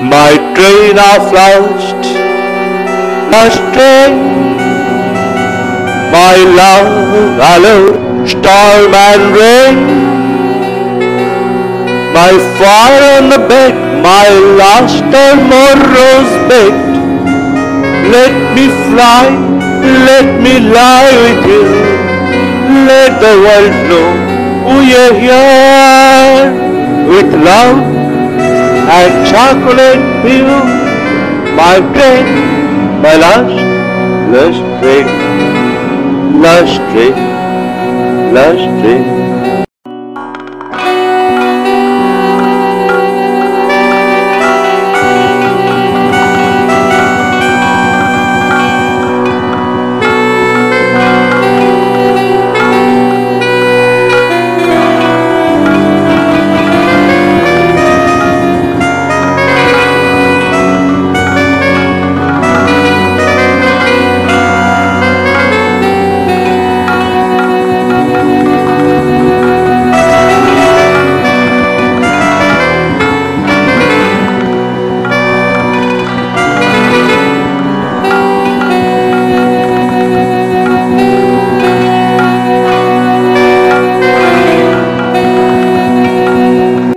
My train of lost, lost train. My love, hello, storm and rain. My fire on the bed, my last tomorrow's bed. Let me fly, let me lie with you. Let the world know we are here with love chocolate milk. My train, my last, last train, last train, last train.